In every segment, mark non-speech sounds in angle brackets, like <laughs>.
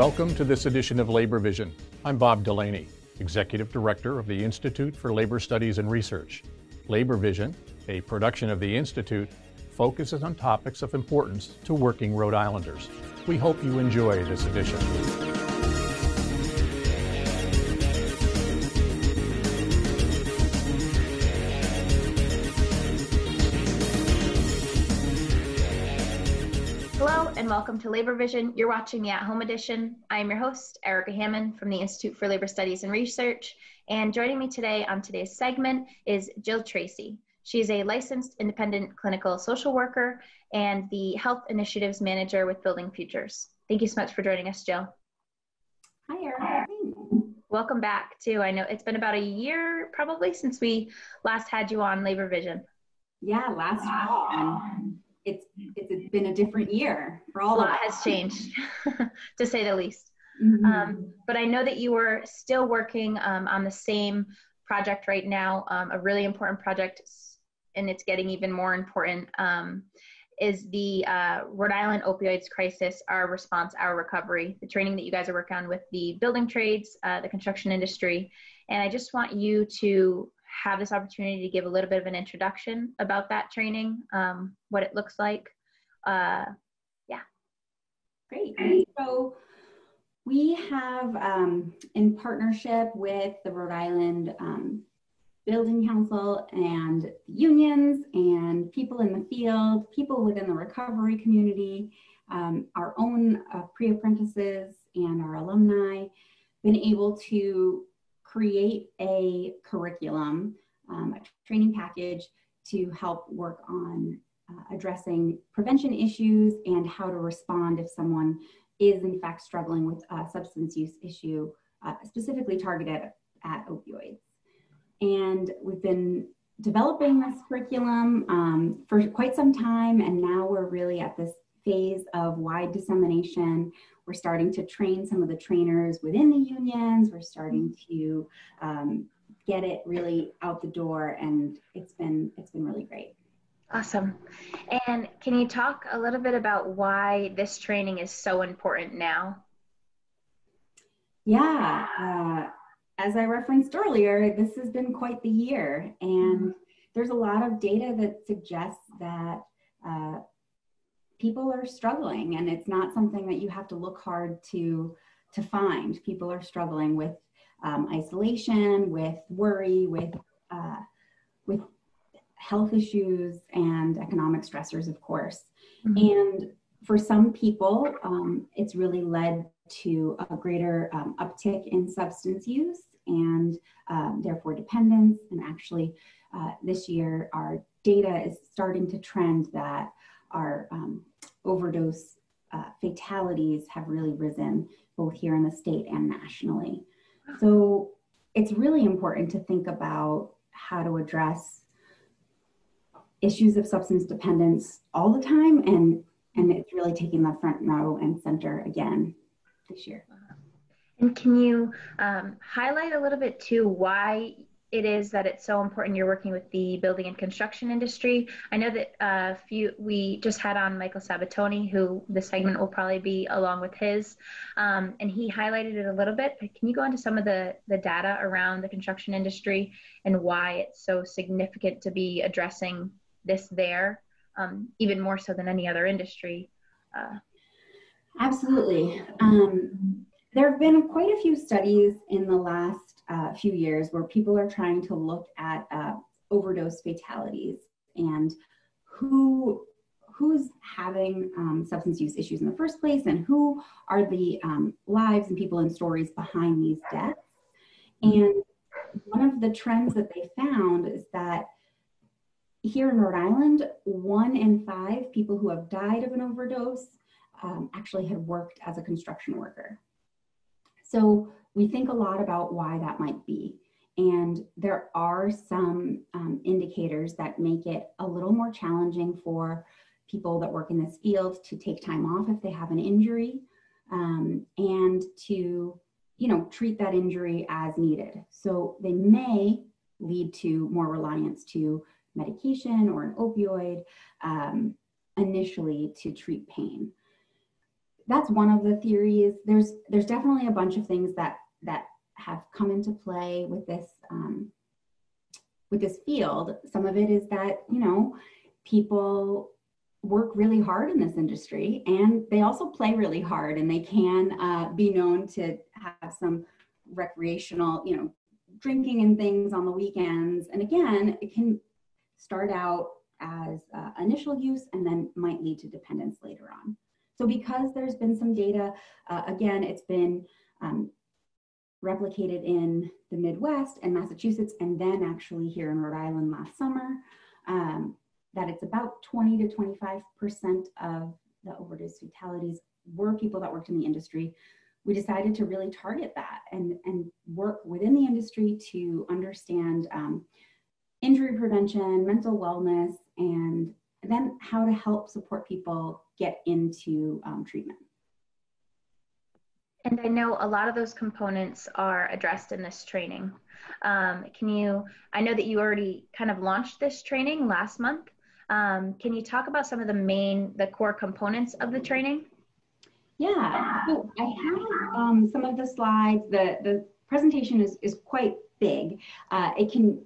Welcome to this edition of Labor Vision. I'm Bob Delaney, Executive Director of the Institute for Labor Studies and Research. Labor Vision, a production of the Institute, focuses on topics of importance to working Rhode Islanders. We hope you enjoy this edition. And welcome to Labor Vision. You're watching the At Home Edition. I am your host, Erica Hammond from the Institute for Labor Studies and Research. And joining me today on today's segment is Jill Tracy. She is a licensed independent clinical social worker and the Health Initiatives Manager with Building Futures. Thank you so much for joining us, Jill. Hi, Erica. Welcome back, too. I know it's been about a year probably since we last had you on Labor Vision. Yeah, last fall it's it's been a different year for all a lot has changed <laughs> to say the least. Mm-hmm. um, but i know that you were still working um, on the same project right now um, a really important project and it's getting even more important um, is the uh, rhode island opioids crisis our response our recovery the training that you guys are working on with the building trades uh, the construction industry. And i just want you to have this opportunity to give a little bit of an introduction about that training, um, what it looks like. Uh, yeah. Great. So we have, um, in partnership with the Rhode Island um, Building Council and unions and people in the field, people within the recovery community, um, our own uh, pre-apprentices and our alumni, been able to create a curriculum, um, a training package to help work on uh, addressing prevention issues and how to respond if someone is in fact struggling with a substance use issue uh, specifically targeted at opioids. And we've been developing this curriculum um, for quite some time, and now we're really at this phase of wide dissemination we're starting to train some of the trainers within the unions. We're starting to um, get it really out the door, and it's been it's been really great. Awesome. And can you talk a little bit about why this training is so important now? Yeah. Uh, as I referenced earlier, this has been quite the year, and mm-hmm. there's a lot of data that suggests that uh, people are struggling and it's not something that you have to look hard to to find. People are struggling with um, isolation with worry with uh, with health issues and economic stressors of course. Mm-hmm. and for some people um, it's really led to a greater um, uptick in substance use and um, therefore dependence. And actually uh, this year our data is starting to trend that our um, overdose uh, fatalities have really risen both here in the state and nationally. So it's really important to think about how to address issues of substance dependence all the time and and it's really taking the front row and center again this year. And can you um, highlight a little bit too why it is that it's so important you're working with the building and construction industry. I know that uh, few we just had on Michael Sabitoni, who the segment will probably be along with his, um, and he highlighted it a little bit. But can you go into some of the the data around the construction industry and why it's so significant to be addressing this there, um, even more so than any other industry? Uh, Absolutely. Um, there have been quite a few studies in the last uh, few years where people are trying to look at uh, overdose fatalities and who who's having um, substance use issues in the first place and who are the um, lives and people and stories behind these deaths. And one of the trends that they found is that here in Rhode Island, one in five people who have died of an overdose um, actually had worked as a construction worker. So we think a lot about why that might be. And there are some um, indicators that make it a little more challenging for people that work in this field to take time off if they have an injury um, and to you know treat that injury as needed so they may lead to more reliance to medication or an opioid um, initially to treat pain that's one of the theories. There's there's definitely a bunch of things that that have come into play with this um, with this field. Some of it is that you know people work really hard in this industry and they also play really hard and they can uh, be known to have some recreational you know drinking and things on the weekends and again it can start out as uh, initial use and then might lead to dependence later on so because there's been some data uh, again it's been um, replicated in the midwest and massachusetts and then actually here in rhode island last summer um, that it's about 20 to 25% of the overdose fatalities were people that worked in the industry. We decided to really target that and, and work within the industry to understand um, injury prevention, mental wellness, and then how to help support people get into um, treatment. And I know a lot of those components are addressed in this training. Um, can you, I know that you already kind of launched this training last month. Um, can you talk about some of the main, the core components of the training? Yeah, so I have um, some of the slides. The the presentation is is quite big. Uh, it can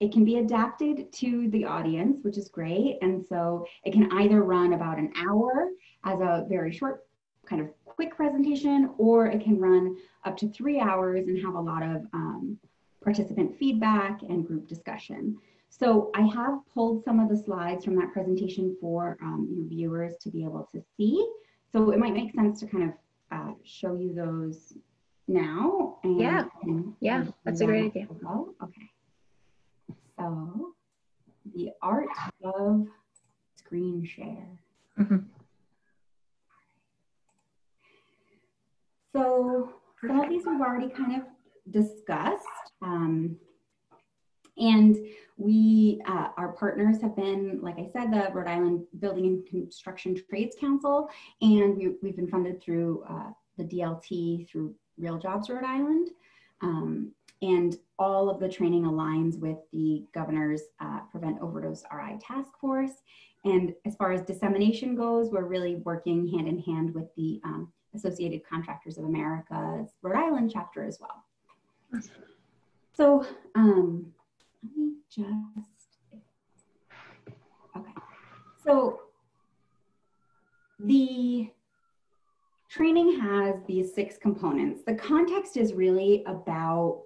it can be adapted to the audience, which is great. And so it can either run about an hour as a very short kind of quick presentation, or it can run up to three hours and have a lot of um, participant feedback and group discussion. So I have pulled some of the slides from that presentation for um, your viewers to be able to see. So it might make sense to kind of uh, show you those now. And, yeah, yeah, that's a great idea. Well. Okay. So the art of screen share. Mm -hmm. So some of these we've already kind of discussed. Um, and we, uh, our partners have been, like I said, the Rhode Island Building and Construction Trades Council, and we, have been funded through uh, the DLT through Real Jobs Rhode Island. Um, and all of the training aligns with the governor's uh, Prevent Overdose RI task force. And as far as dissemination goes, we're really working hand in hand with the um, Associated Contractors of America's Rhode Island chapter as well. So um, let me just, okay. So the training has these six components. The context is really about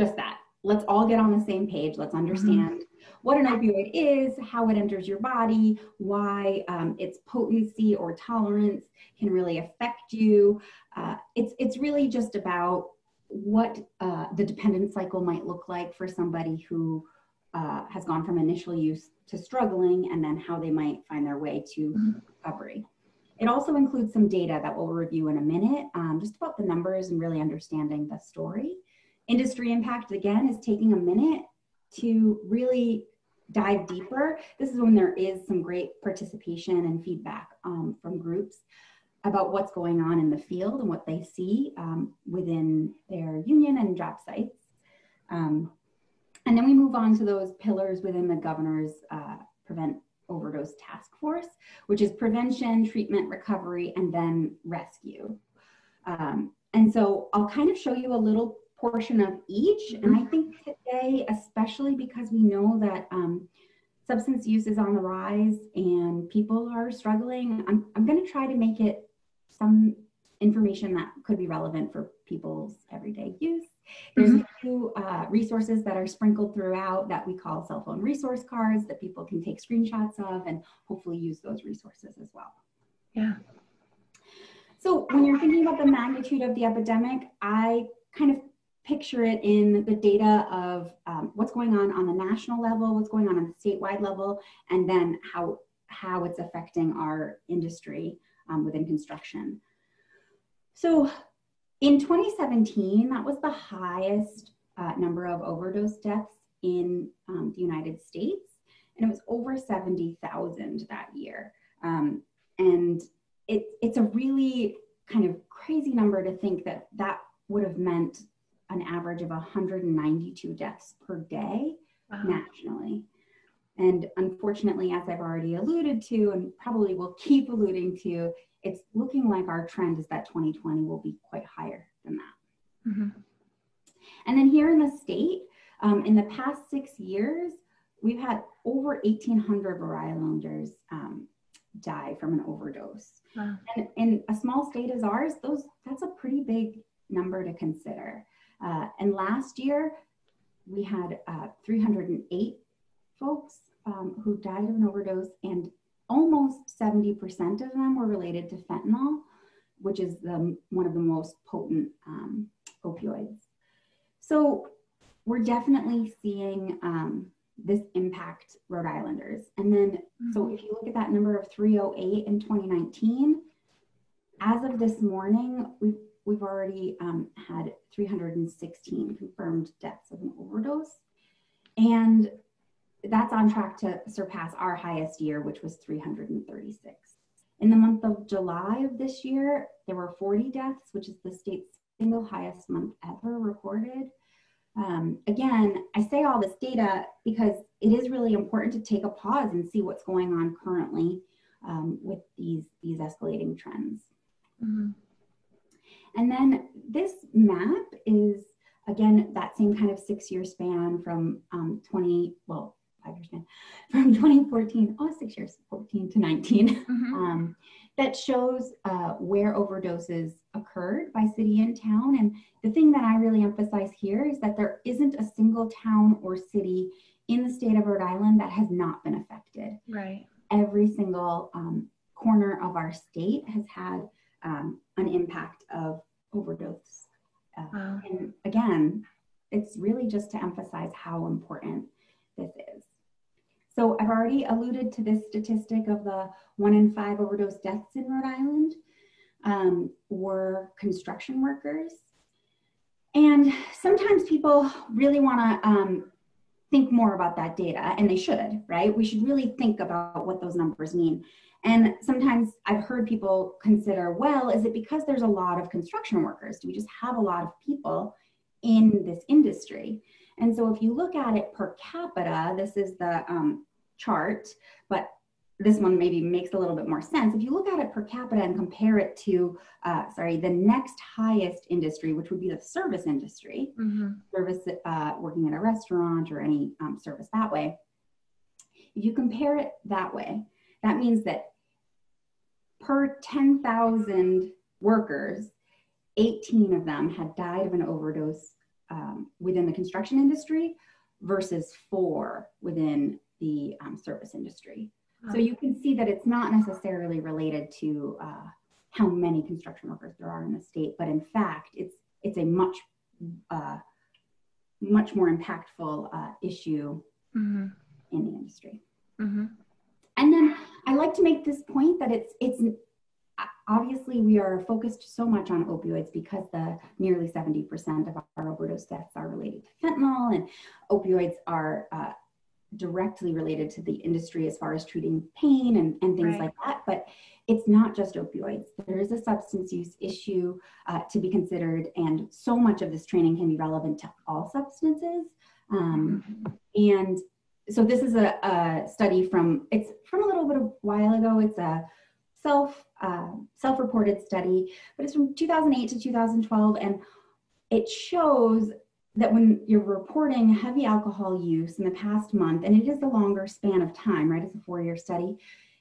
just that. Let's all get on the same page. Let's understand mm-hmm. what an opioid is, how it enters your body, why um, its potency or tolerance can really affect you. Uh, it's it's really just about what uh, the dependent cycle might look like for somebody who uh, has gone from initial use to struggling and then how they might find their way to mm-hmm. recovery. It also includes some data that we'll review in a minute, um, just about the numbers and really understanding the story. Industry impact, again, is taking a minute to really dive deeper. This is when there is some great participation and feedback um, from groups about what's going on in the field and what they see um, within their union and job sites. Um, and then we move on to those pillars within the governor's uh, Prevent Overdose Task Force, which is prevention, treatment, recovery, and then rescue. Um, and so I'll kind of show you a little portion of each. And I think today, especially because we know that um, substance use is on the rise and people are struggling, I'm, I'm going to try to make it some information that could be relevant for people's everyday use. There's mm-hmm. a few uh, resources that are sprinkled throughout that we call cell phone resource cards that people can take screenshots of and hopefully use those resources as well. Yeah. So when you're thinking about the magnitude of the epidemic, I kind of picture it in the data of um, what's going on on the national level, what's going on on the statewide level, and then how how it's affecting our industry um, within construction. So in 2017, that was the highest uh, number of overdose deaths in um, the United States, and it was over 70,000 that year. Um, and it, it's a really kind of crazy number to think that that would have meant an average of 192 deaths per day wow. nationally. And unfortunately, as I've already alluded to, and probably will keep alluding to, it's looking like our trend is that 2020 will be quite higher than that. Mm-hmm. And then here in the state, um, in the past six years, we've had over 1,800 Rhode Islanders um, die from an overdose. Wow. And in a small state as ours, those that's a pretty big number to consider. Uh, and last year, we had uh, 308 folks um, who died of an overdose, and almost 70% of them were related to fentanyl, which is the, one of the most potent um, opioids. So we're definitely seeing um, this impact Rhode Islanders. And then, mm-hmm. so if you look at that number of 308 in 2019, as of this morning, we've we've already um, had 316 confirmed deaths of an overdose. And that's on track to surpass our highest year, which was 336. In the month of July of this year, there were 40 deaths, which is the state's single highest month ever recorded. Um, again, I say all this data because it is really important to take a pause and see what's going on currently um, with these, these escalating trends. Mm-hmm. And then this map is, again, that same kind of six year span from um, 20, well, five years span, <laughs> from 2014, oh, six years, 14 to 19, <laughs> mm-hmm. um, that shows uh, where overdoses occurred by city and town. And the thing that I really emphasize here is that there isn't a single town or city in the state of Rhode Island that has not been affected. Right. Every single um, corner of our state has had um, an impact of overdose. Uh, wow. And again, it's really just to emphasize how important this is. So I've already alluded to this statistic of the one in five overdose deaths in Rhode Island um, were construction workers. And sometimes people really want to um, think more about that data, and they should, right? We should really think about what those numbers mean. And sometimes I've heard people consider, well, is it because there's a lot of construction workers? Do we just have a lot of people in this industry? And so if you look at it per capita, this is the um, chart, but this one maybe makes a little bit more sense. If you look at it per capita and compare it to, uh, sorry, the next highest industry, which would be the service industry, mm-hmm. service uh, working at a restaurant or any um, service that way. If you compare it that way, that means that per 10,000 workers, 18 of them had died of an overdose um, within the construction industry versus four within the um, service industry. So you can see that it's not necessarily related to uh, how many construction workers there are in the state, but in fact, it's it's a much uh, much more impactful uh, issue mm-hmm. in the industry. Mm-hmm. And then I like to make this point that it's it's obviously we are focused so much on opioids because the nearly 70% of our overdose deaths are related to fentanyl and opioids are uh, directly related to the industry as far as treating pain and, and things right. like that but it's not just opioids there is a substance use issue uh, to be considered and so much of this training can be relevant to all substances um, mm-hmm. and so this is a, a, study from it's from a little bit of while ago. It's a self uh, self-reported study but it's from 2008 to 2012 and it shows that when you're reporting heavy alcohol use in the past month and it is a longer span of time right? It's a four-year study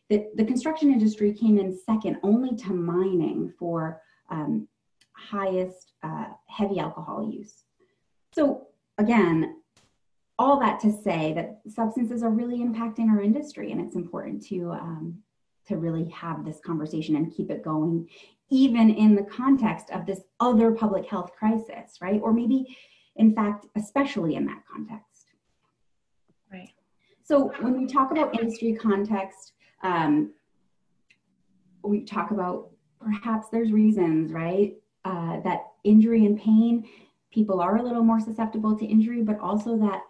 that the construction industry came in second only to mining for um, highest uh, heavy alcohol use. So again all that to say that substances are really impacting our industry and it's important to um, to really have this conversation and keep it going even in the context of this other public health crisis right? Or maybe in fact especially in that context. Right. So when we talk about industry context um, we talk about perhaps there's reasons right uh, that injury and pain people are a little more susceptible to injury but also that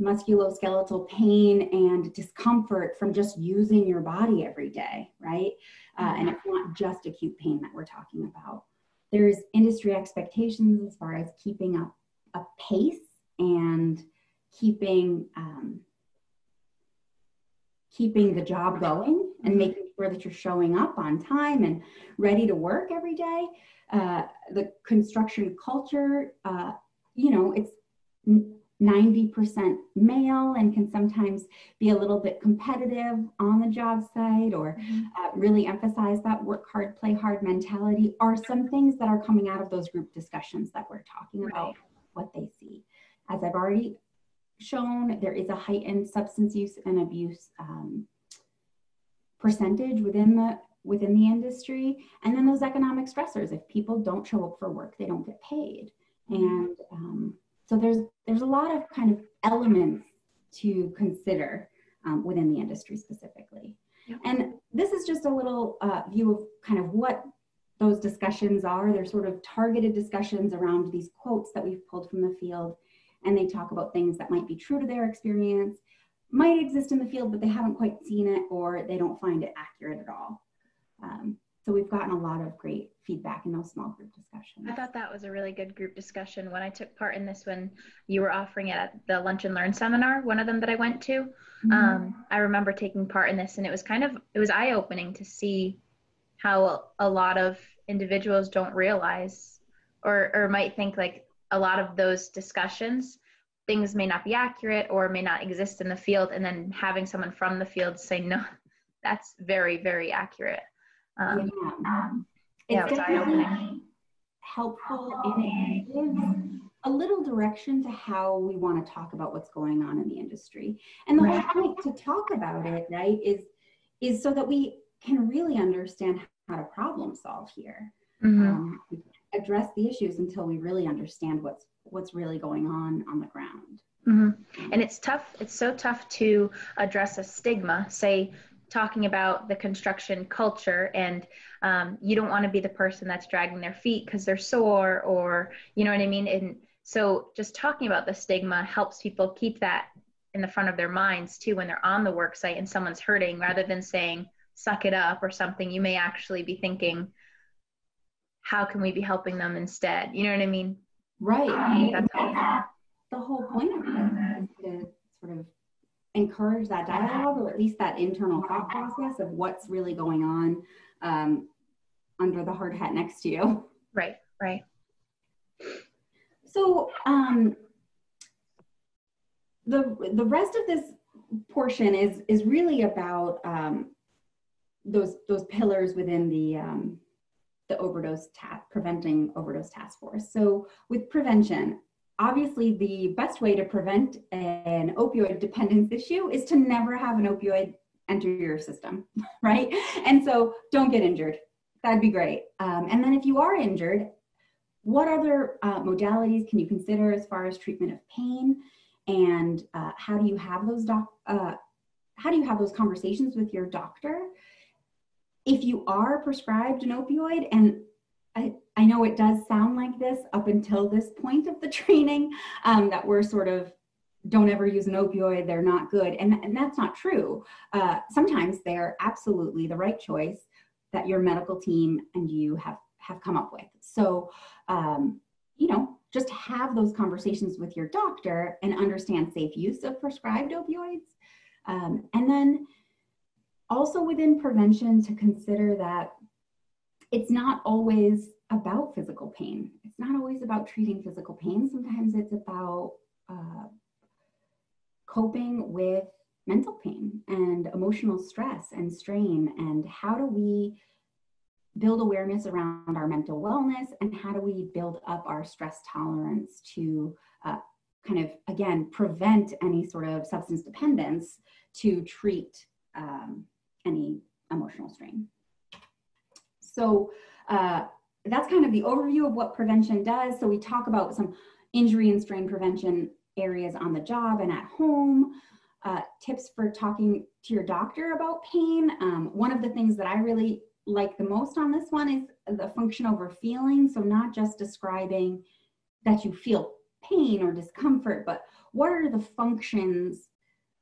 musculoskeletal pain and discomfort from just using your body every day, right? Uh, and it's not just acute pain that we're talking about. There's industry expectations as far as keeping up a pace and keeping um, keeping the job going and making sure that you're showing up on time and ready to work every day. Uh, the construction culture, uh, you know, it's 90% male and can sometimes be a little bit competitive on the job site or mm-hmm. uh, really emphasize that work hard, play hard mentality are some things that are coming out of those group discussions that we're talking right. about what they see. As I've already shown, there is a heightened substance use and abuse um, percentage within the within the industry and then those economic stressors if people don't show up for work they don't get paid mm-hmm. and um, so there's there's a lot of kind of elements to consider um, within the industry specifically. Yep. And this is just a little uh, view of kind of what those discussions are. They're sort of targeted discussions around these quotes that we've pulled from the field. And they talk about things that might be true to their experience, might exist in the field, but they haven't quite seen it or they don't find it accurate at all. Um, so we've gotten a lot of great feedback in those small group discussions. I thought that was a really good group discussion. When I took part in this, when you were offering it at the Lunch and Learn seminar, one of them that I went to, mm-hmm. um, I remember taking part in this, and it was kind of it was eye opening to see how a lot of individuals don't realize or or might think like a lot of those discussions things may not be accurate or may not exist in the field and then having someone from the field say no <laughs> that's very very accurate um, yeah. Um, yeah, it's definitely helpful and it gives a little direction to how we want to talk about what's going on in the industry. And the whole point to talk about it, right, is is so that we can really understand how to problem solve here. Mm-hmm. Um, address the issues until we really understand what's what's really going on on the ground. Mm-hmm. And it's tough. It's so tough to address a stigma. Say talking about the construction culture and um, you don't want to be the person that's dragging their feet because they're sore or you know what i mean? And so just talking about the stigma helps people keep that in the front of their minds too when they're on the work site and someone's hurting rather than saying suck it up or something. You may actually be thinking how can we be helping them instead? You know what i mean? Right. That's the whole point of it is to sort of encourage that dialogue or at least that internal thought process of what's really going on um, under the hard hat next to you. Right, right. So um, the the rest of this portion is is really about um, those those pillars within the um, the overdose ta- preventing overdose task force. So with prevention, obviously the best way to prevent an opioid dependence issue is to never have an opioid enter your system, <laughs> right? And so don't get injured. That'd be great. Um, and then if you are injured, what other uh, modalities can you consider as far as treatment of pain? And uh, how do you have those doc? Uh, how do you have those conversations with your doctor? If you are prescribed an opioid, and I, I know it does sound like this up until this point of the <laughs> training, um, that we're sort of don't ever use an opioid, they're not good. And, and that's not true. Uh, sometimes they're absolutely the right choice that your medical team and you have, have come up with. So, um, you know, just have those conversations with your doctor and understand safe use of prescribed opioids. Um, and then also within prevention to consider that it's not always about physical pain. It's not always about treating physical pain. Sometimes it's about uh, coping with mental pain and emotional stress and strain. And how do we build awareness around our mental wellness? And how do we build up our stress tolerance to uh, kind of, again, prevent any sort of substance dependence to treat um, any emotional strain? So uh, that's kind of the overview of what prevention does. So we talk about some injury and strain prevention areas on the job and at home. Uh, tips for talking to your doctor about pain. Um, one of the things that I really like the most on this one is the function over feeling. So not just describing that you feel pain or discomfort, but what are the functions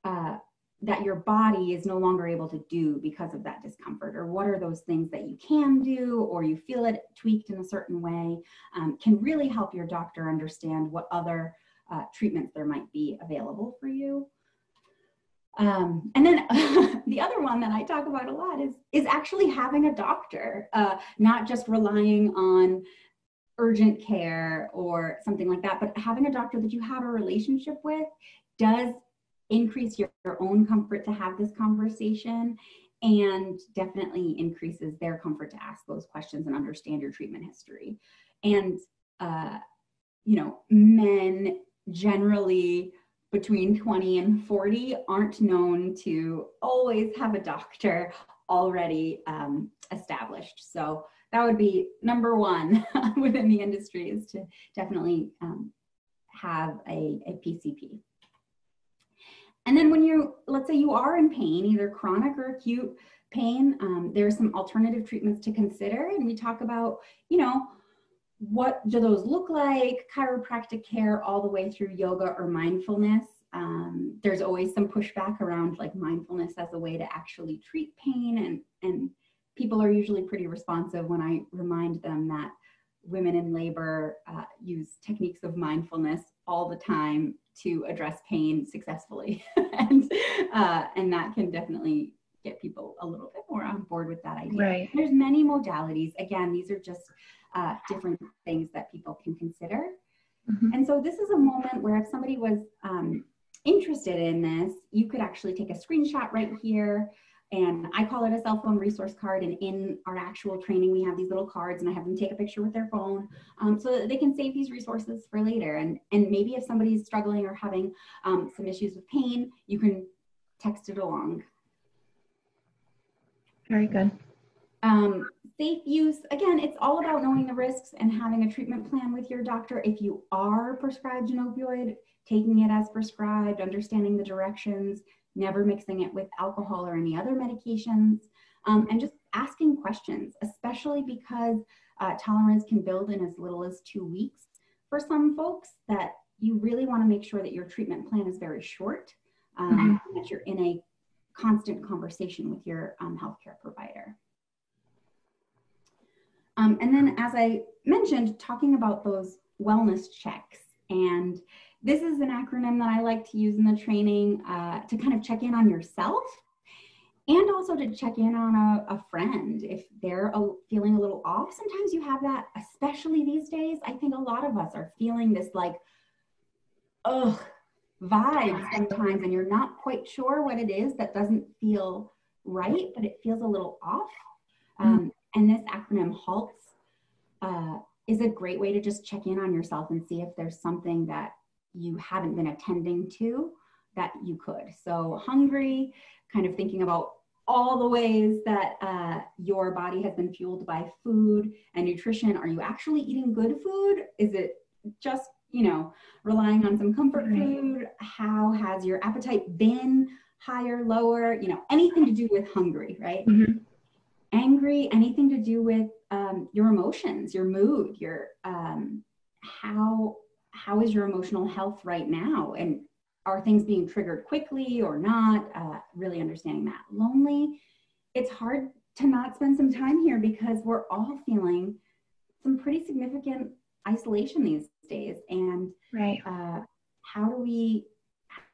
uh, that your body is no longer able to do because of that discomfort? Or what are those things that you can do or you feel it tweaked in a certain way um, can really help your doctor understand what other uh, treatments there might be available for you? Um, and then <laughs> the other one that I talk about a lot is is actually having a doctor, uh, not just relying on urgent care or something like that, but having a doctor that you have a relationship with does increase your, your own comfort to have this conversation and definitely increases their comfort to ask those questions and understand your treatment history. And, uh, you know, men generally between 20 and 40 aren't known to always have a doctor already um, established. So that would be number one <laughs> within the industry is to definitely um, have a, a PCP. And then when you, let's say you are in pain, either chronic or acute pain, um, there are some alternative treatments to consider. And we talk about, you know, what do those look like, chiropractic care all the way through yoga or mindfulness. Um, there's always some pushback around like mindfulness as a way to actually treat pain and, and people are usually pretty responsive when I remind them that women in labor uh, use techniques of mindfulness all the time to address pain successfully. <laughs> and, uh, and that can definitely get people a little bit more on board with that idea. Right. There's many modalities. Again, these are just uh, different things that people can consider. Mm-hmm. And so this is a moment where if somebody was um, interested in this, you could actually take a screenshot right here and I call it a cell phone resource card. And in our actual training, we have these little cards, and I have them take a picture with their phone um, so that they can save these resources for later. And and maybe if somebody's struggling or having um, some issues with pain, you can text it along. Very good. Um, safe use again it's all about knowing the risks and having a treatment plan with your doctor if you are prescribed an opioid taking it as prescribed understanding the directions never mixing it with alcohol or any other medications, um, and just asking questions, especially because uh, tolerance can build in as little as two weeks. For some folks, that you really want to make sure that your treatment plan is very short, um, mm-hmm. that you're in a constant conversation with your um, healthcare provider. Um, and then, as I mentioned, talking about those wellness checks and this is an acronym that I like to use in the training uh, to kind of check in on yourself and also to check in on a, a friend if they're a, feeling a little off. Sometimes you have that, especially these days. I think a lot of us are feeling this like, ugh, vibe sometimes, and you're not quite sure what it is that doesn't feel right, but it feels a little off. Um, and this acronym HALTS uh, is a great way to just check in on yourself and see if there's something that you haven't been attending to that you could. So, hungry, kind of thinking about all the ways that uh, your body has been fueled by food and nutrition. Are you actually eating good food? Is it just, you know, relying on some comfort food? How has your appetite been? Higher, lower, you know, anything to do with hungry, right? Mm-hmm. Angry, anything to do with um, your emotions, your mood, your um, how how is your emotional health right now? And are things being triggered quickly or not? Uh, really understanding that. Lonely, it's hard to not spend some time here because we're all feeling some pretty significant isolation these days. And right. Uh, how do we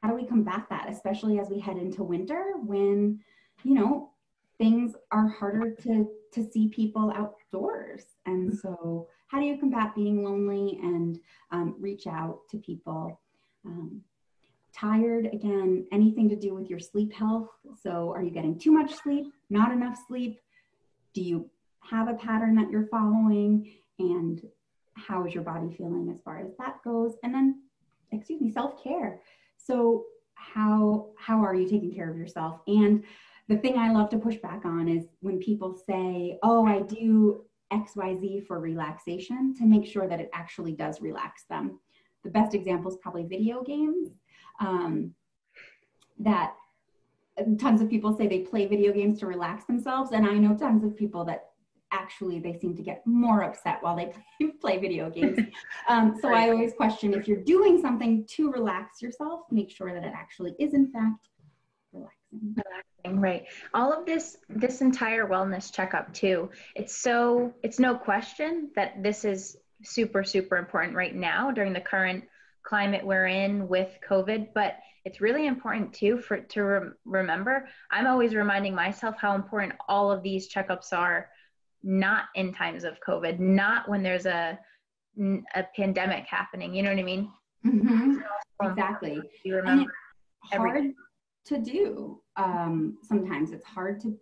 how do we combat that, especially as we head into winter when you know things are harder to to see people outdoors and mm-hmm. so how do you combat being lonely and um, reach out to people? Um, tired again anything to do with your sleep health. So are you getting too much sleep not enough sleep? Do you have a pattern that you're following? And how is your body feeling as far as that goes? And then excuse me self-care. So how how are you taking care of yourself? And the thing I love to push back on is when people say, oh, I do XYZ for relaxation to make sure that it actually does relax them. The best example is probably video games. Um, that tons of people say they play video games to relax themselves, and I know tons of people that actually they seem to get more upset while they <laughs> play, play video games. <laughs> Um, so I always question if you're doing something to relax yourself, make sure that it actually is in fact relaxing. relaxing. Right. All of this, this entire wellness checkup too. It's so, it's no question that this is super, super important right now during the current climate we're in with COVID, but it's really important too for to re- remember. I'm always reminding myself how important all of these checkups are, not in times of COVID, not when there's a a pandemic happening. You know what I mean? Mm-hmm. exactly. You remember hard. To do. Um, sometimes it's hard to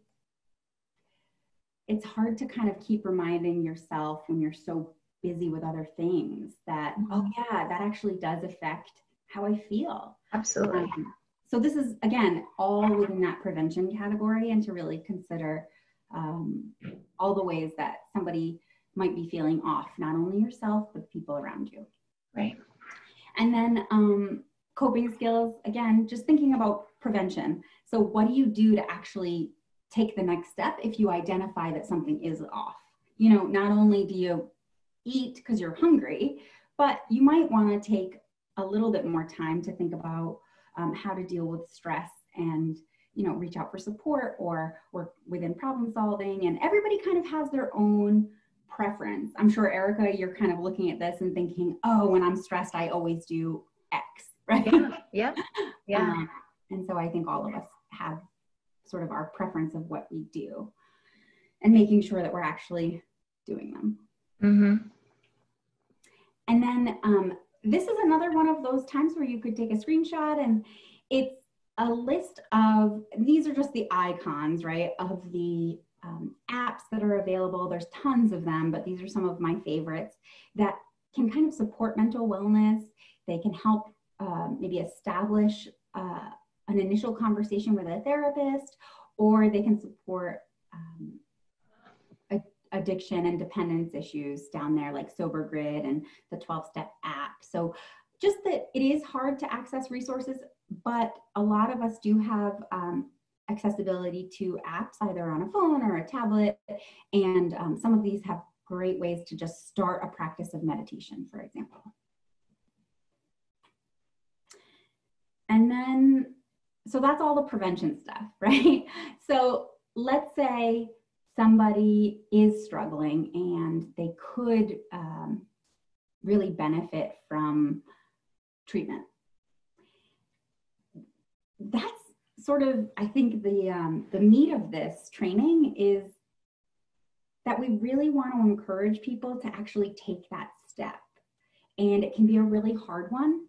it's hard to kind of keep reminding yourself when you're so busy with other things that oh, mm-hmm. oh yeah that actually does affect how i feel absolutely um, so this is again all within that prevention category and to really consider um, all the ways that somebody might be feeling off not only yourself but people around you right and then um, coping skills again just thinking about prevention. So what do you do to actually take the next step if you identify that something is off? You know not only do you eat because you're hungry, but you might want to take a little bit more time to think about um, how to deal with stress and you know reach out for support or work within problem solving. And everybody kind of has their own preference. I'm sure erica you're kind of looking at this and thinking oh when i'm stressed i always do x <laughs> right? Yeah yeah, yeah. Um, and so i think all of us have sort of our preference of what we do and making sure that we're actually doing them mm-hmm. And then um, this is another one of those times where you could take a screenshot and it's a list of, these are just the icons, right, of the um, apps that are available. There's tons of them, but these are some of my favorites that can kind of support mental wellness. They can help um, maybe establish uh, an initial conversation with a therapist, or they can support um, addiction and dependence issues down there, like Sober Grid and the 12 step app. So, just that it is hard to access resources, but a lot of us do have um, accessibility to apps either on a phone or a tablet. And um, some of these have great ways to just start a practice of meditation, for example. And then, so that's all the prevention stuff, <laughs> right? So let's say somebody is struggling and they could um, really benefit from treatment. That's sort of, I think, the um, the meat of this training is that we really want to encourage people to actually take that step, and it can be a really hard one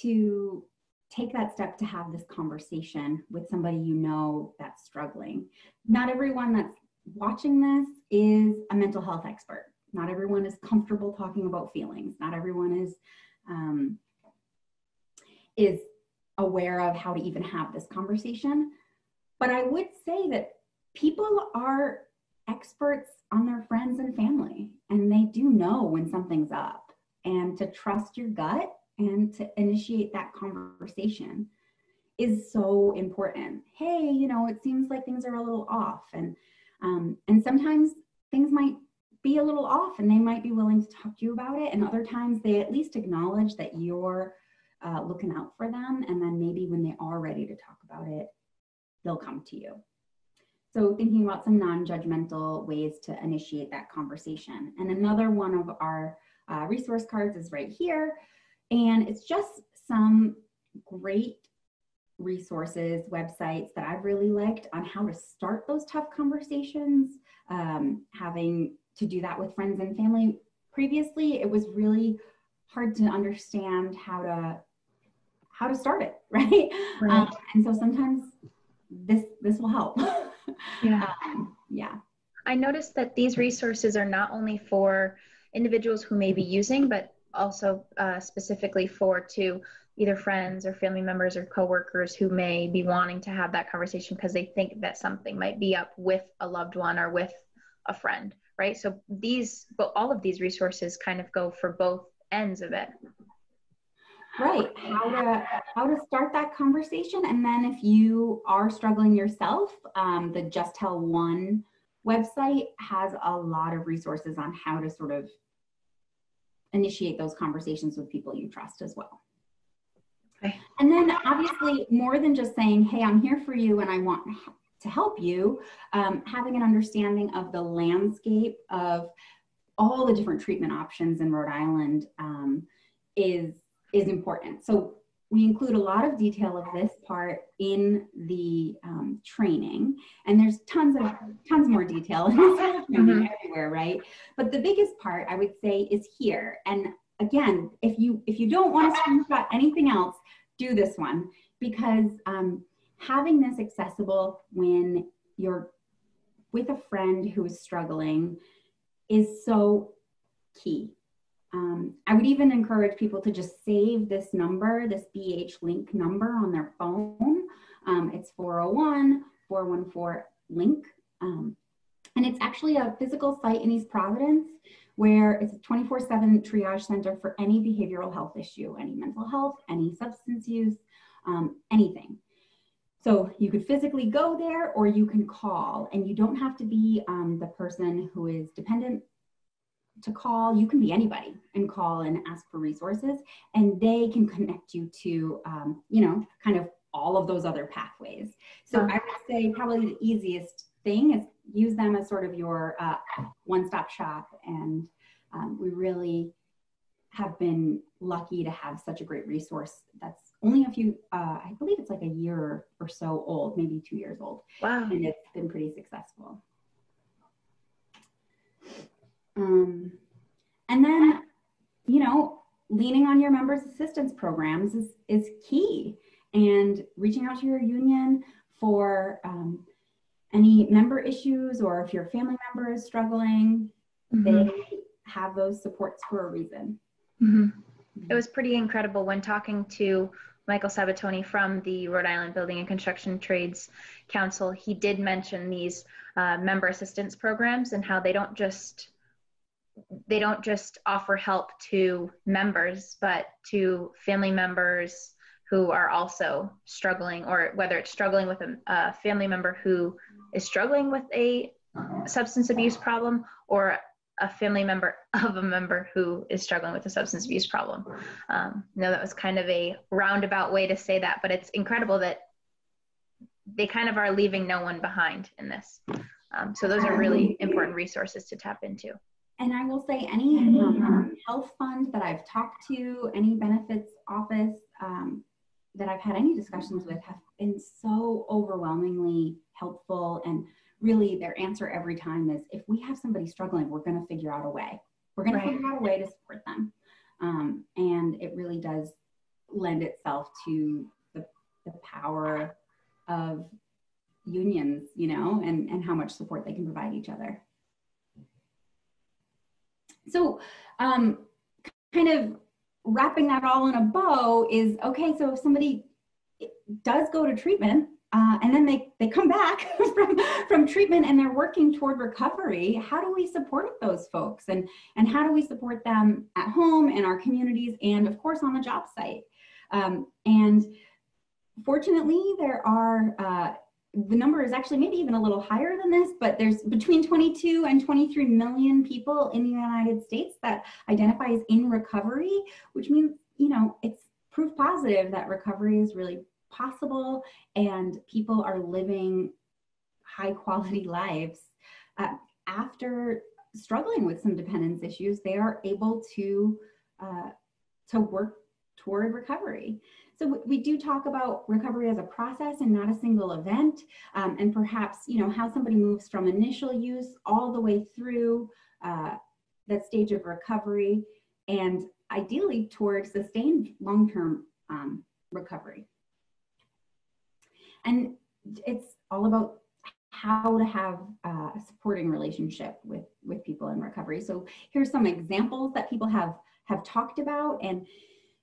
to take that step to have this conversation with somebody you know that's struggling. Not everyone that's watching this is a mental health expert. Not everyone is comfortable talking about feelings. Not everyone is um, is aware of how to even have this conversation. But I would say that people are experts on their friends and family, and they do know when something's up. And to trust your gut and to initiate that conversation is so important. Hey, you know, it seems like things are a little off, and um, and sometimes things might be a little off and they might be willing to talk to you about it. And other times they at least acknowledge that you're uh, looking out for them. And then maybe when they are ready to talk about it, they'll come to you. So thinking about some non-judgmental ways to initiate that conversation. And another one of our uh, resource cards is right here. And it's just some great resources, websites that I've really liked on how to start those tough conversations, um, having to do that with friends and family. Previously, it was really hard to understand how to how to start it, <laughs> right? right. Um, and so sometimes this this will help. <laughs> Yeah. Um, yeah. I noticed that these resources are not only for individuals who may be using, but also uh, specifically for to either friends or family members or coworkers who may be wanting to have that conversation because they think that something might be up with a loved one or with a friend right? So these but all of these resources kind of go for both ends of it. Right. How to how to start that conversation and then if you are struggling yourself um, the just tell one website has a lot of resources on how to sort of initiate those conversations with people you trust as well Okay. And then obviously more than just saying, hey, I'm here for you and I want to help you, um, having an understanding of the landscape of all the different treatment options in Rhode Island um, is is important. So we include a lot of detail of this part in the um, training, and there's tons of tons more detail in this mm-hmm. everywhere, right? But the biggest part I would say is here. And again, if you if you don't want to screenshot anything else, do this one because um, having this accessible when you're with a friend who is struggling is so key. Um, I would even encourage people to just save this number, this BH link number on their phone. Um, it's 401 414 link. Um, and it's actually a physical site in East Providence where it's a 24 7 triage center for any behavioral health issue, any mental health, any substance use, um, anything. So you could physically go there or you can call, and you don't have to be um, the person who is dependent to call. You can be anybody and call and ask for resources, and they can connect you to, um, you know, kind of all of those other pathways. So I would say probably the easiest thing is use them as sort of your uh, one-stop shop, and um, we really have been lucky to have such a great resource that's only a few uh, i believe it's like a year or so old maybe two years old wow and it's been pretty successful um, and then, you know, leaning on your members assistance programs is, is key and reaching out to your union for um, any member issues or if your family member is struggling, mm-hmm. they have those supports for a reason. Mm-hmm. It was pretty incredible when talking to Michael Sabitoni from the Rhode Island Building and Construction Trades Council. He did mention these uh, member assistance programs and how they don't just they don't just offer help to members, but to family members who are also struggling, or whether it's struggling with a, a family member who is struggling with a substance abuse problem, or a family member <laughs> of a member who is struggling with a substance abuse problem. Um, I know that was kind of a roundabout way to say that, but it's incredible that they kind of are leaving no one behind in this. Um, so those are really important resources to tap into. And I will say, any um, health fund that I've talked to, any benefits office um, that I've had any discussions with, have been so overwhelmingly helpful. And really, their answer every time is if we have somebody struggling, we're going to figure out a way. We're going right. to figure out a way to support them. Um, and it really does lend itself to the, the power of unions, you know, and, and how much support they can provide each other. So, um, kind of wrapping that all in a bow is okay. So if somebody does go to treatment uh, and then they, they come back <laughs> from, from treatment and they're working toward recovery, how do we support those folks? And, and how do we support them at home, in our communities, and of course on the job site? Um, and fortunately, there are uh, the number is actually maybe even a little higher than this, but there's between 22 and 23 million people in the United States that identify as in recovery, which means, you know, it's proof positive that recovery is really possible and people are living high quality <laughs> lives. Uh, after struggling with some dependence issues, they are able to, uh, to work toward recovery. So we do talk about recovery as a process and not a single event, um, and perhaps you know how somebody moves from initial use all the way through uh, that stage of recovery, and ideally towards sustained long-term um, recovery. And it's all about how to have uh, a supporting relationship with with people in recovery. So here's some examples that people have have talked about and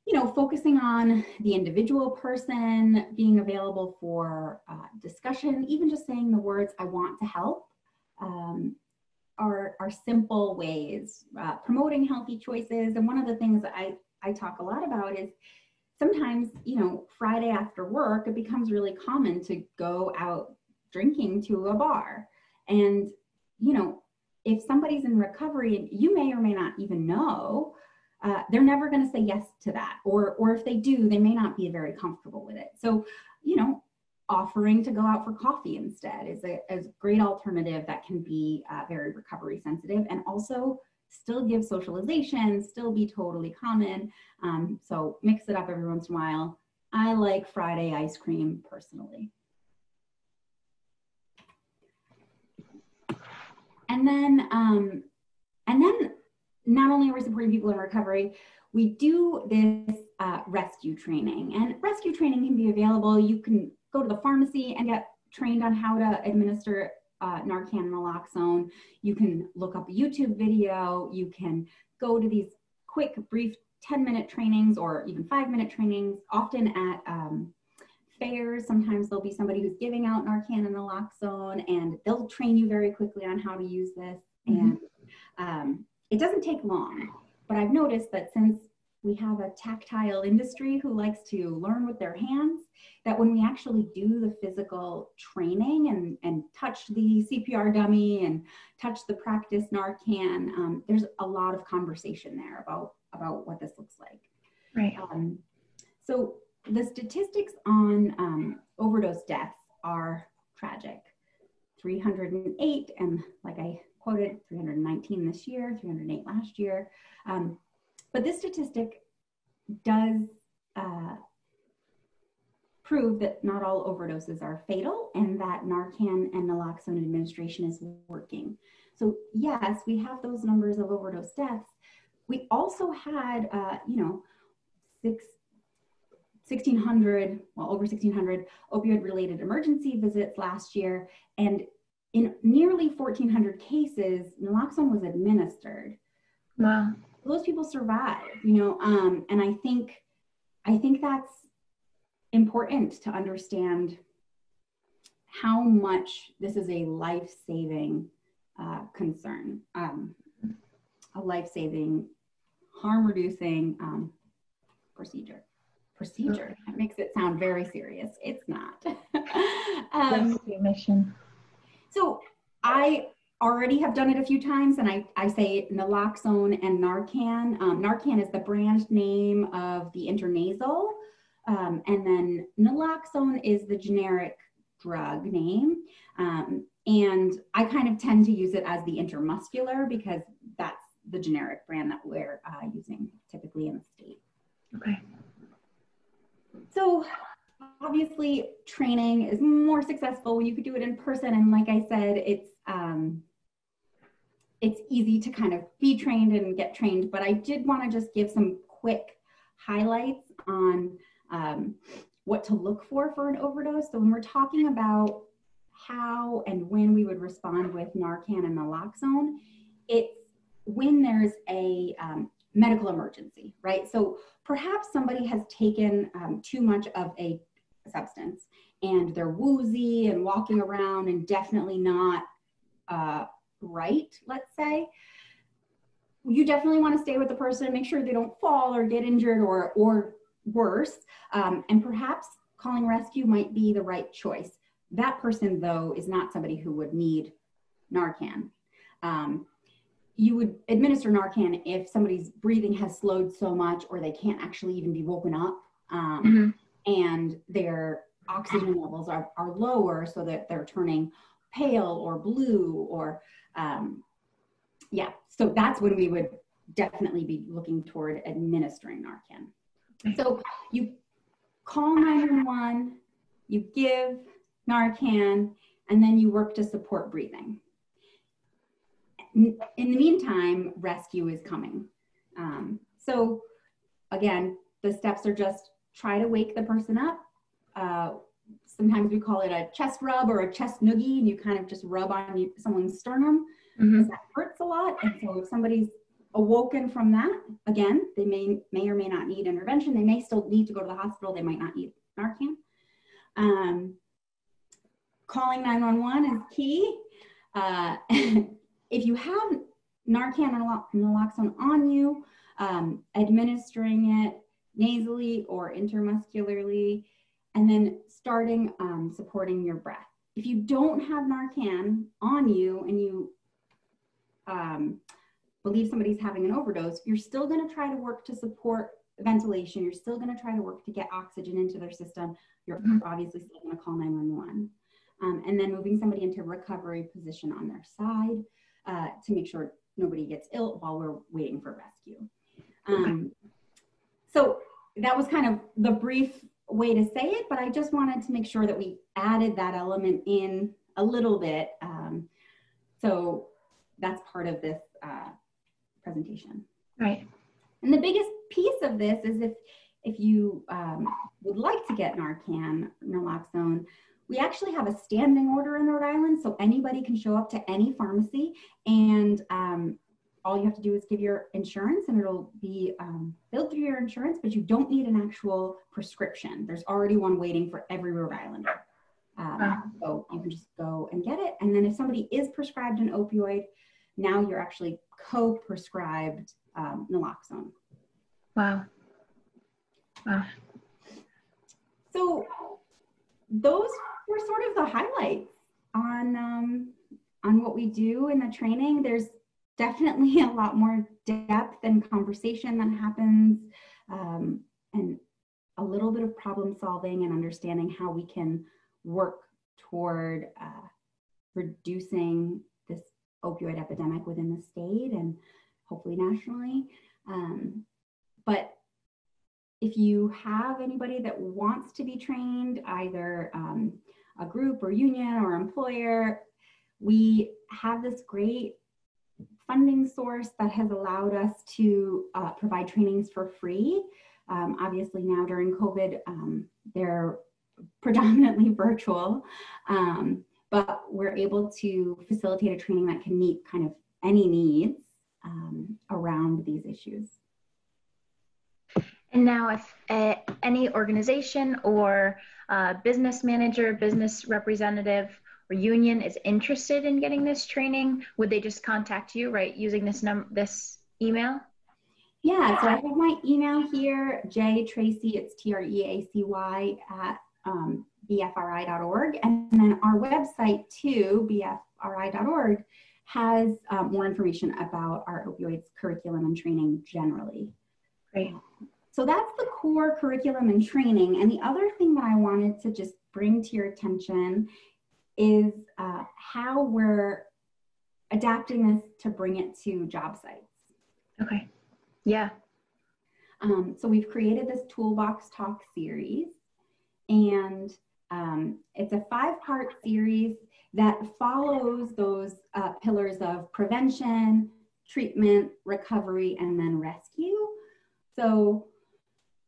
you know, focusing on the individual person, being available for uh, discussion, even just saying the words, I want to help, um, are, are simple ways. Uh, promoting healthy choices. And one of the things that I, I talk a lot about is sometimes, you know, Friday after work, it becomes really common to go out drinking to a bar. And, you know, if somebody's in recovery, and you may or may not even know uh, they're never going to say yes to that. Or, or if they do, they may not be very comfortable with it. So, you know, offering to go out for coffee instead is a, is a great alternative that can be uh, very recovery sensitive and also still give socialization, still be totally common. Um, so mix it up every once in a while. I like Friday ice cream personally. And then, um, and then not only are we supporting people in recovery, we do this uh, rescue training. And rescue training can be available. You can go to the pharmacy and get trained on how to administer uh, Narcan and naloxone. You can look up a YouTube video. You can go to these quick, brief 10 minute trainings or even five minute trainings, often at um, fairs. Sometimes there'll be somebody who's giving out Narcan and naloxone, and they'll train you very quickly on how to use this. Mm-hmm. And um, it doesn't take long, but I've noticed that since we have a tactile industry who likes to learn with their hands, that when we actually do the physical training and, and touch the CPR dummy and touch the practice Narcan, um, there's a lot of conversation there about, about what this looks like. Right. Um, so the statistics on um, overdose deaths are tragic 308, and like I quoted, 319 this year, 308 last year. Um, but this statistic does uh, prove that not all overdoses are fatal and that Narcan and naloxone administration is working. So yes, we have those numbers of overdose deaths. We also had, uh, you know, six, 1,600, well, over 1,600 opioid related emergency visits last year. And in nearly 1,400 cases, naloxone was administered. Wow. Those people survive, you know, um, and I think, I think that's important to understand how much this is a life-saving uh, concern, um, a life-saving, harm-reducing um, procedure procedure. That makes it sound very serious. It's not. <laughs> um, mission. So I already have done it a few times, and I, I say naloxone and Narcan. Um, Narcan is the brand name of the intranasal, um, and then naloxone is the generic drug name. Um, and I kind of tend to use it as the intramuscular because that's the generic brand that we're uh, using typically in the state. Okay. So obviously training is more successful when you could do it in person. And like I said, it's, um, it's easy to kind of be trained and get trained, but I did want to just give some quick highlights on um, what to look for for an overdose. So when we're talking about how and when we would respond with Narcan and naloxone, it's when there's a um, medical emergency, right? So perhaps somebody has taken um, too much of a substance and they're woozy and walking around and definitely not uh, right, let's say. You definitely want to stay with the person and make sure they don't fall or get injured or, or worse. Um, and perhaps calling rescue might be the right choice. That person, though, is not somebody who would need Narcan. Um, you would administer Narcan if somebody's breathing has slowed so much or they can't actually even be woken up um, mm-hmm. And their oxygen levels are, are lower so that they're turning pale or blue or um, yeah. So that's when we would definitely be looking toward administering narcan. So you call 911 you give narcan and then you work to support breathing. In the meantime, rescue is coming. Um, so again, the steps are just try to wake the person up. Uh, sometimes we call it a chest rub or a chest noogie, and you kind of just rub on you, someone's sternum because mm-hmm. that hurts a lot. And so if somebody's awoken from that, again, they may may or may not need intervention. They may still need to go to the hospital. They might not need Narcan. Um, calling 911 is key. Uh, <laughs> if you have Narcan and naloxone on you, um, administering it nasally or intramuscularly, and then starting um, supporting your breath. If you don't have Narcan on you and you um, believe somebody's having an overdose, you're still going to try to work to support ventilation. You're still going to try to work to get oxygen into their system. You're mm-hmm. obviously still going to call 911. Um, and then moving somebody into recovery position on their side uh, to make sure nobody gets ill while we're waiting for rescue. Um, so that was kind of the brief way to say it, but I just wanted to make sure that we added that element in a little bit. Um, so that's part of this uh, presentation. Right. And the biggest piece of this is if if you um, would like to get Narcan, naloxone, we actually have a standing order in Rhode Island, so anybody can show up to any pharmacy, and um, all you have to do is give your insurance, and it'll be um, billed through your insurance. But you don't need an actual prescription. There's already one waiting for every Rhode Islander. Um, so you can just go and get it. And then if somebody is prescribed an opioid, now you're actually co-prescribed um, naloxone. Wow. Wow. So those were sort of the highlights on um, on what we do in the training. There's definitely <laughs> a lot more depth and conversation that happens, um, and a little bit of problem solving and understanding how we can work toward uh, reducing this opioid epidemic within the state and hopefully nationally. Um, but if you have anybody that wants to be trained, either um, a group or union or employer, we have this great funding source that has allowed us to uh, provide trainings for free. Um, obviously, now during COVID, um, they're predominantly <laughs> virtual, um, but we're able to facilitate a training that can meet kind of any needs um, around these issues. And now, if uh, any organization or uh, business manager, business representative, union is interested in getting this training, would they just contact you, right, using this num this email? Yeah, so I have my email here, J Treacy, it's T R E A C Y at um, bfri.org. And then our website too, bfri.org, has um, more information about our opioids curriculum and training generally. Great. So that's the core curriculum and training. And the other thing that I wanted to just bring to your attention is uh, how we're adapting this to bring it to job sites. Okay. Yeah. Um, so we've created this Toolbox Talk series, and um, it's a five part series that follows those uh, pillars of prevention, treatment, recovery, and then rescue. So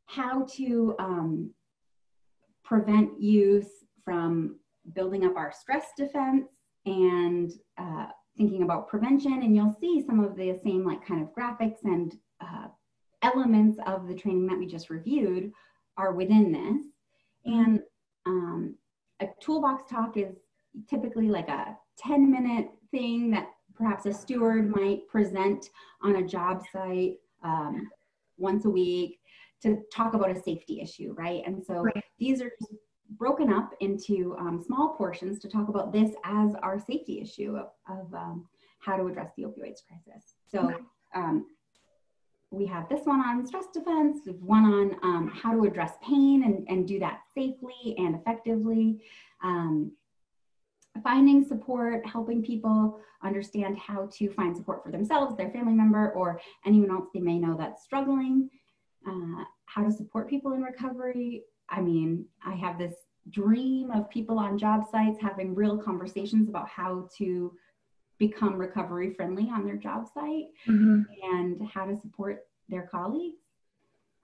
how to um, prevent youth from building up our stress defense and uh, thinking about prevention. And you'll see some of the same like kind of graphics and uh, elements of the training that we just reviewed are within this. And um, a toolbox talk is typically like a 10 minute thing that perhaps a steward might present on a job site um, once a week to talk about a safety issue, right? And so right. these are broken up into um, small portions to talk about this as our safety issue of, of um, how to address the opioids crisis. So um, we have this one on stress defense, one on um, how to address pain and, and do that safely and effectively. Um, finding support, helping people understand how to find support for themselves, their family member, or anyone else they may know that's struggling uh, how to support people in recovery. I mean, I have this dream of people on job sites having real conversations about how to become recovery friendly on their job site mm-hmm. and how to support their colleagues.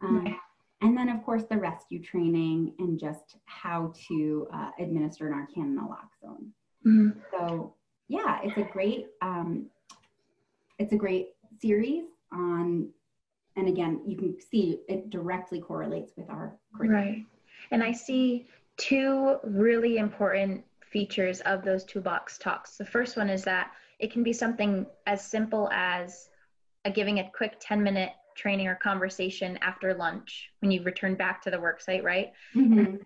Um, And then, of course, the rescue training and just how to uh, administer Narcan naloxone. Mm-hmm. So, yeah, it's a great um, it's a great series on and again, you can see it directly correlates with our curriculum. Right. And I see two really important features of those toolbox talks. The first one is that it can be something as simple as a, giving a quick 10 minute training or conversation after lunch when you return back to the work site, right? Mm-hmm.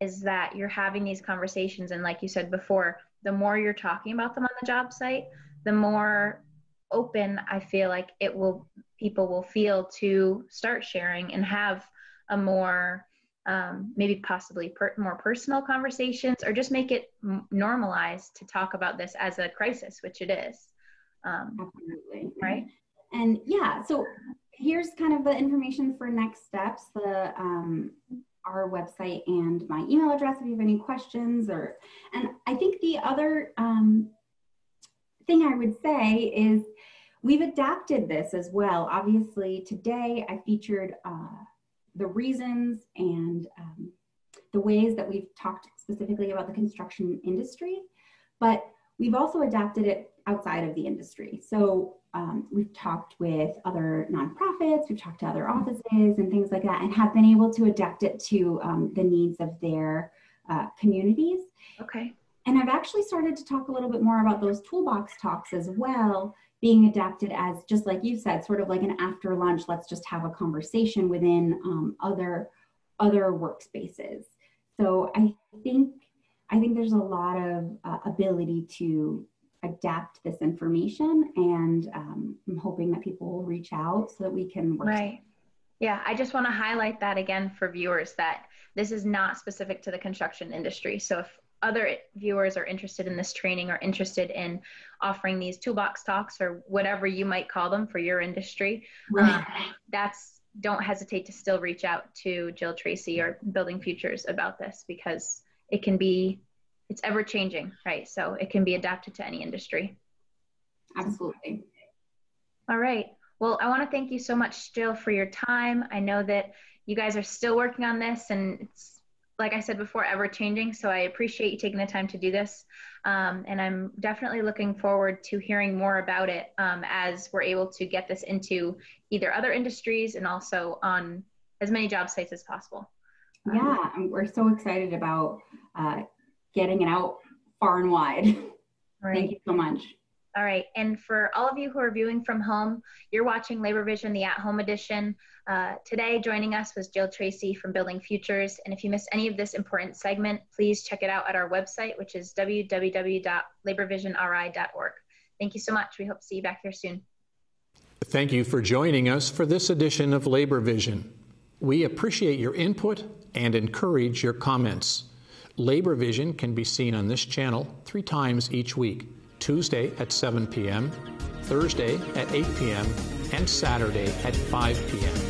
Is that you're having these conversations, and like you said before, the more you're talking about them on the job site, the more open I feel like it will people will feel to start sharing and have a more um, maybe possibly per- more personal conversations or just make it m- normalized to talk about this as a crisis which it is Um, Absolutely. Right. And yeah, so here's kind of the information for next steps. The um, our website and my email address if you have any questions or and I think the other um, thing I would say is we've adapted this as well. Obviously, today I featured uh, the reasons and um, the ways that we've talked specifically about the construction industry, but we've also adapted it outside of the industry. So um, we've talked with other nonprofits, we've talked to other offices and things like that, and have been able to adapt it to um, the needs of their uh, communities. Okay. And I've actually started to talk a little bit more about those toolbox talks as well, being adapted as just like you said, sort of like an after lunch, let's just have a conversation within um, other other workspaces. So I think I think there's a lot of uh, ability to adapt this information and um, i'm hoping that people will reach out so that we can work right. yeah i just want to highlight that again for viewers that this is not specific to the construction industry. So if other viewers are interested in this training or interested in offering these toolbox talks or whatever you might call them for your industry right. um, that's don't hesitate to still reach out to jill treacy or building futures about this because it can be it's ever changing, right? So it can be adapted to any industry. Absolutely. All right. Well, I want to thank you so much, Jill, for your time. I know that you guys are still working on this, and it's like I said before, ever changing. So I appreciate you taking the time to do this. Um, and I'm definitely looking forward to hearing more about it um, as we're able to get this into either other industries and also on as many job sites as possible. Yeah, we're so excited about uh, getting it out far and wide. <laughs> Right. Thank you so much. All right. And for all of you who are viewing from home, you're watching Labor Vision, the at home edition. Uh, today, joining us was Jill Treacy from Building Futures. And if you missed any of this important segment, please check it out at our website, which is www.laborvisionri.org. Thank you so much. We hope to see you back here soon. Thank you for joining us for this edition of Labor Vision. We appreciate your input and encourage your comments. Labor Vision can be seen on this channel three times each week Tuesday at 7 p.m., Thursday at 8 p.m., and Saturday at 5 p.m.